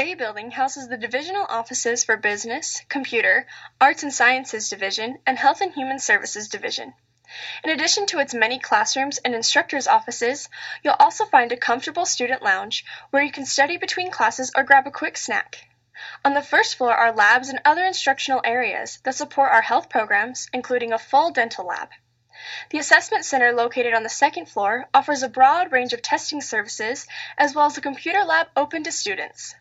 The Building houses the divisional offices for Business, Computer, Arts and Sciences Division, and Health and Human Services Division. In addition to its many classrooms and instructors' offices, you'll also find a comfortable student lounge where you can study between classes or grab a quick snack. On the first floor are labs and other instructional areas that support our health programs, including a full dental lab. The Assessment Center located on the second floor offers a broad range of testing services as well as a computer lab open to students.